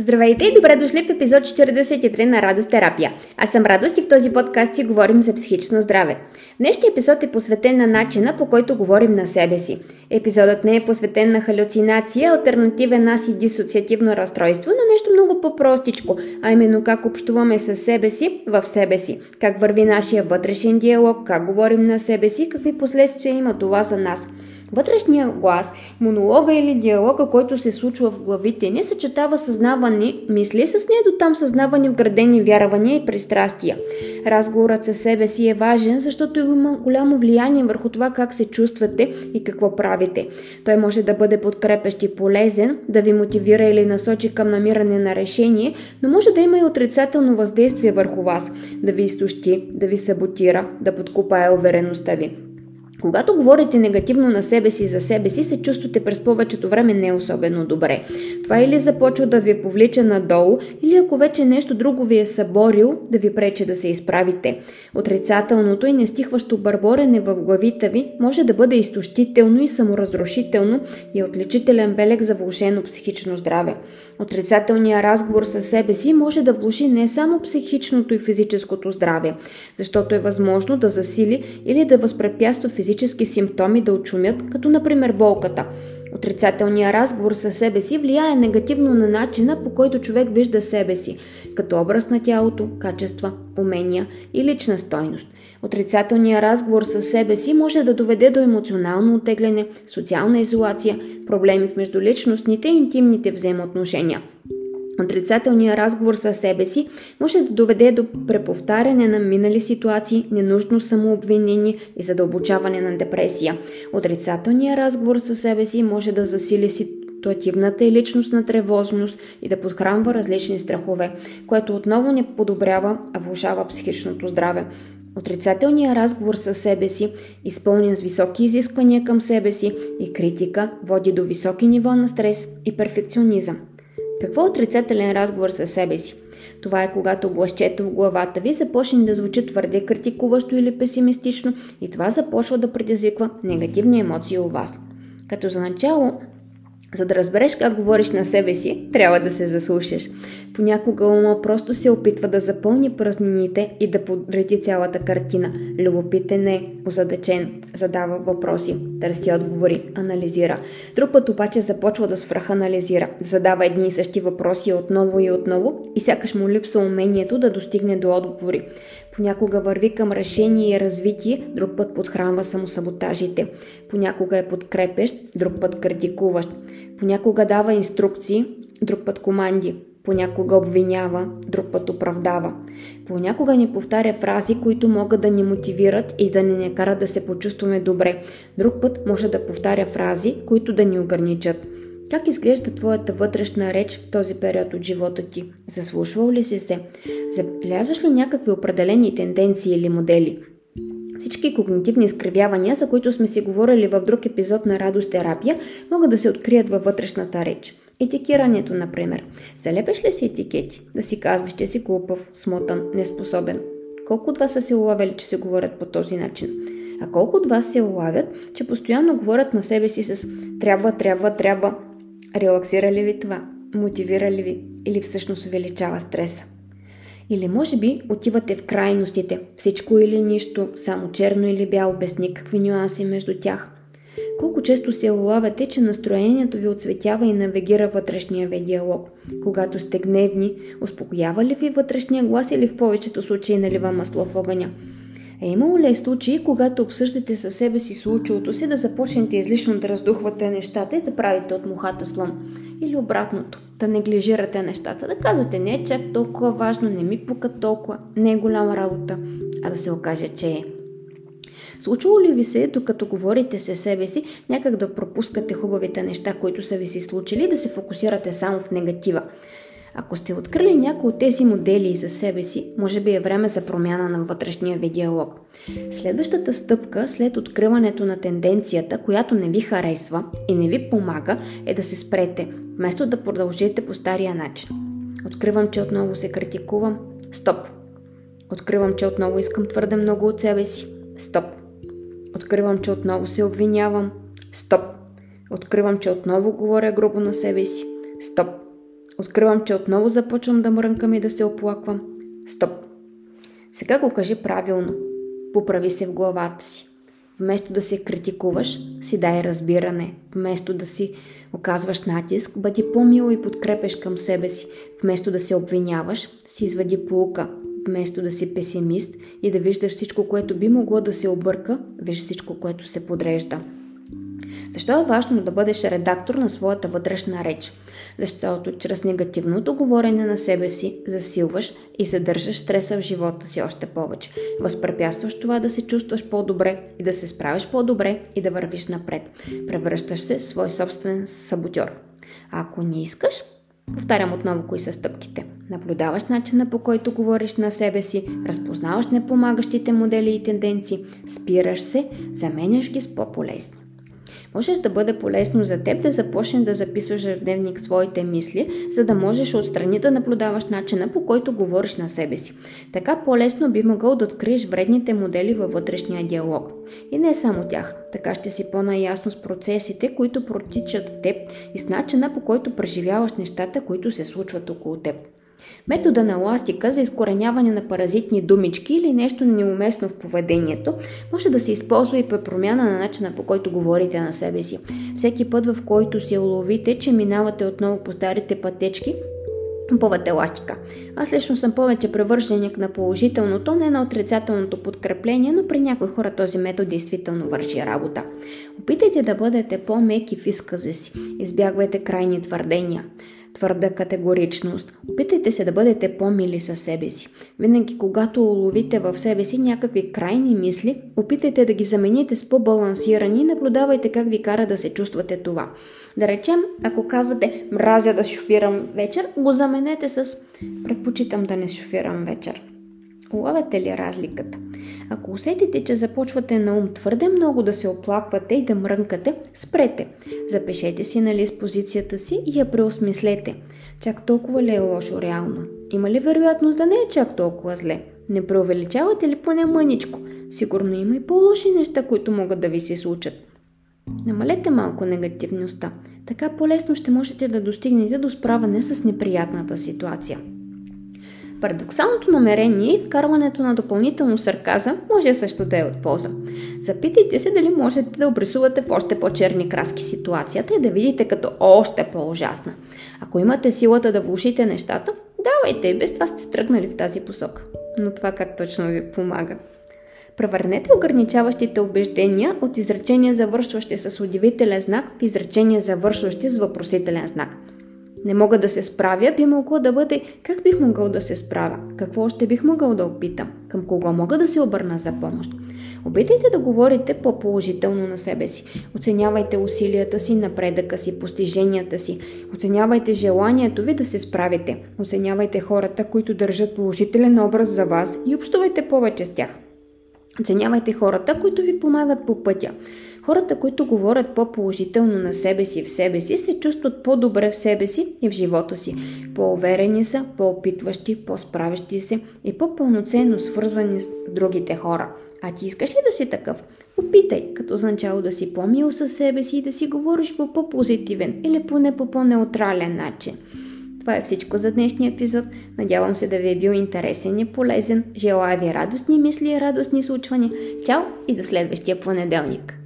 Здравейте и добре дошли в епизод 43 на Радост терапия. Аз съм Радост и в този подкаст си говорим за психично здраве. Днешният епизод е посветен на начина по който говорим на себе си. Епизодът не е посветен на халюцинация, альтернативен аз и дисоциативно разстройство, но нещо много по-простичко, а именно как общуваме с себе си в себе си, как върви нашия вътрешен диалог, как говорим на себе си, какви последствия има това за нас – Вътрешния глас, монолога или диалога, който се случва в главите ни, съчетава съзнавани мисли с не до там съзнавани вградени вярвания и пристрастия. Разговорът със себе си е важен, защото има голямо влияние върху това как се чувствате и какво правите. Той може да бъде подкрепещ и полезен, да ви мотивира или насочи към намиране на решение, но може да има и отрицателно въздействие върху вас, да ви изтощи, да ви саботира, да подкупае увереността ви. Когато говорите негативно на себе си за себе си, се чувствате през повечето време не особено добре. Това или започва да ви повлича надолу, или ако вече нещо друго ви е съборил, да ви прече да се изправите. Отрицателното и нестихващо бърборене в главите ви може да бъде изтощително и саморазрушително и отличителен белег за влушено психично здраве. Отрицателният разговор със себе си може да влуши не само психичното и физическото здраве, защото е възможно да засили или да възпрепятства физически симптоми да очумят, като например болката. Отрицателният разговор със себе си влияе негативно на начина по който човек вижда себе си, като образ на тялото, качества, умения и лична стойност. Отрицателният разговор със себе си може да доведе до емоционално отегляне, социална изолация, проблеми в междуличностните и интимните взаимоотношения – Отрицателният разговор със себе си може да доведе до преповтаряне на минали ситуации, ненужно самообвинение и задълбочаване на депресия. Отрицателният разговор със себе си може да засили ситуативната и личностна тревожност и да подхранва различни страхове, което отново не подобрява, а влушава психичното здраве. Отрицателният разговор със себе си, изпълнен с високи изисквания към себе си и критика, води до високи ниво на стрес и перфекционизъм. Какво е отрицателен разговор със себе си? Това е когато гласчето в главата ви започне да звучи твърде критикуващо или песимистично и това започва да предизвиква негативни емоции у вас. Като за начало за да разбереш как говориш на себе си, трябва да се заслушаш. Понякога ума просто се опитва да запълни празнините и да подреди цялата картина. Любопитен е, озадачен, задава въпроси, търси отговори, анализира. Друг път обаче започва да свръханализира, задава едни и същи въпроси отново и отново и сякаш му липсва умението да достигне до отговори. Понякога върви към решение и развитие, друг път подхранва самосаботажите. Понякога е подкрепещ, друг път критикуващ. Понякога дава инструкции, друг път команди. Понякога обвинява, друг път оправдава. Понякога ни повтаря фрази, които могат да ни мотивират и да ни не карат да се почувстваме добре. Друг път може да повтаря фрази, които да ни ограничат. Как изглежда твоята вътрешна реч в този период от живота ти? Заслушвал ли си се? Забелязваш ли някакви определени тенденции или модели? Всички когнитивни изкривявания, за които сме си говорили в друг епизод на радост терапия, могат да се открият във вътрешната реч. Етикирането, например. Залепеш ли си етикети? Да си казваш, че си глупав, смотан, неспособен. Колко от вас са се улавили, че се говорят по този начин? А колко от вас се улавят, че постоянно говорят на себе си с трябва, трябва, трябва? Релаксира ли ви това? Мотивира ли ви? Или всъщност увеличава стреса? Или може би отивате в крайностите, всичко или нищо, само черно или бяло, без никакви нюанси между тях. Колко често се улавяте, че настроението ви отсветява и навигира вътрешния ви диалог? Когато сте гневни, успокоява ли ви вътрешния глас или в повечето случаи налива масло в огъня? Е имало ли е случаи, когато обсъждате със себе си случилото си, да започнете излишно да раздухвате нещата и да правите от мухата слон? Или обратното, да неглижирате нещата, да казвате не е чак толкова важно, не ми пука толкова, не е голяма работа, а да се окаже, че е. Случвало ли ви се, докато говорите със себе си, някак да пропускате хубавите неща, които са ви си случили, да се фокусирате само в негатива? Ако сте открили някои от тези модели за себе си, може би е време за промяна на вътрешния ви диалог. Следващата стъпка след откриването на тенденцията, която не ви харесва и не ви помага, е да се спрете, вместо да продължите по стария начин. Откривам, че отново се критикувам. Стоп. Откривам, че отново искам твърде много от себе си. Стоп. Откривам, че отново се обвинявам. Стоп. Откривам, че отново говоря грубо на себе си. Стоп. Откривам, че отново започвам да мрънкам и да се оплаквам. Стоп! Сега го кажи правилно. Поправи се в главата си. Вместо да се критикуваш, си дай разбиране. Вместо да си оказваш натиск, бъди по-мило и подкрепеш към себе си. Вместо да се обвиняваш, си извади полука. Вместо да си песимист и да виждаш всичко, което би могло да се обърка, виж всичко, което се подрежда. Защо е важно да бъдеш редактор на своята вътрешна реч? Защото чрез негативното говорене на себе си засилваш и съдържаш стреса в живота си още повече. Възпрепятстваш това да се чувстваш по-добре и да се справиш по-добре и да вървиш напред. Превръщаш се в свой собствен саботьор. Ако не искаш, Повтарям отново кои са стъпките. Наблюдаваш начина по който говориш на себе си, разпознаваш непомагащите модели и тенденции, спираш се, заменяш ги с по-полезни. Можеш да бъде полезно за теб да започнеш да записваш в дневник своите мисли, за да можеш отстрани да наблюдаваш начина по който говориш на себе си. Така по-лесно би могъл да откриеш вредните модели във вътрешния диалог. И не само тях. Така ще си по-наясно с процесите, които протичат в теб и с начина по който преживяваш нещата, които се случват около теб. Метода на ластика за изкореняване на паразитни думички или нещо неуместно в поведението може да се използва и при промяна на начина по който говорите на себе си. Всеки път, в който се уловите, че минавате отново по старите пътечки, Пъвате ластика. Аз лично съм повече превърженик на положителното, не на отрицателното подкрепление, но при някои хора този метод действително върши работа. Опитайте да бъдете по-меки в изказа си. Избягвайте крайни твърдения твърда категоричност. Опитайте се да бъдете по-мили със себе си. Винаги, когато уловите в себе си някакви крайни мисли, опитайте да ги замените с по-балансирани и наблюдавайте как ви кара да се чувствате това. Да речем, ако казвате мразя да шофирам вечер, го заменете с предпочитам да не шофирам вечер. Улавяте ли разликата? Ако усетите, че започвате на ум твърде много да се оплаквате и да мрънкате, спрете. Запишете си на лист позицията си и я преосмислете. Чак толкова ли е лошо реално? Има ли вероятност да не е чак толкова зле? Не преувеличавате ли поне мъничко? Сигурно има и по-лоши неща, които могат да ви се случат. Намалете малко негативността. Така по-лесно ще можете да достигнете до справяне с неприятната ситуация. Парадоксалното намерение и вкарването на допълнително сарказъм може също да е от полза. Запитайте се дали можете да обрисувате в още по-черни краски ситуацията и да видите като още по-ужасна. Ако имате силата да влушите нещата, давайте и без това сте тръгнали в тази посока. Но това как точно ви помага? Превърнете ограничаващите убеждения от изречения завършващи с удивителен знак в изречения завършващи с въпросителен знак – не мога да се справя, би могло да бъде как бих могъл да се справя, какво още бих могъл да опитам, към кого мога да се обърна за помощ. Опитайте да говорите по-положително на себе си. Оценявайте усилията си, напредъка си, постиженията си. Оценявайте желанието ви да се справите. Оценявайте хората, които държат положителен образ за вас и общувайте повече с тях. Оценявайте хората, които ви помагат по пътя. Хората, които говорят по-положително на себе си в себе си, се чувстват по-добре в себе си и в живота си. По-уверени са, по-опитващи, по-справящи се и по-пълноценно свързвани с другите хора. А ти искаш ли да си такъв? Опитай, като за начало да си по-мил със себе си и да си говориш по по-позитивен или поне по по-неутрален начин. Това е всичко за днешния епизод. Надявам се да ви е бил интересен и полезен. Желая ви радостни мисли и радостни случвания. Чао и до следващия понеделник!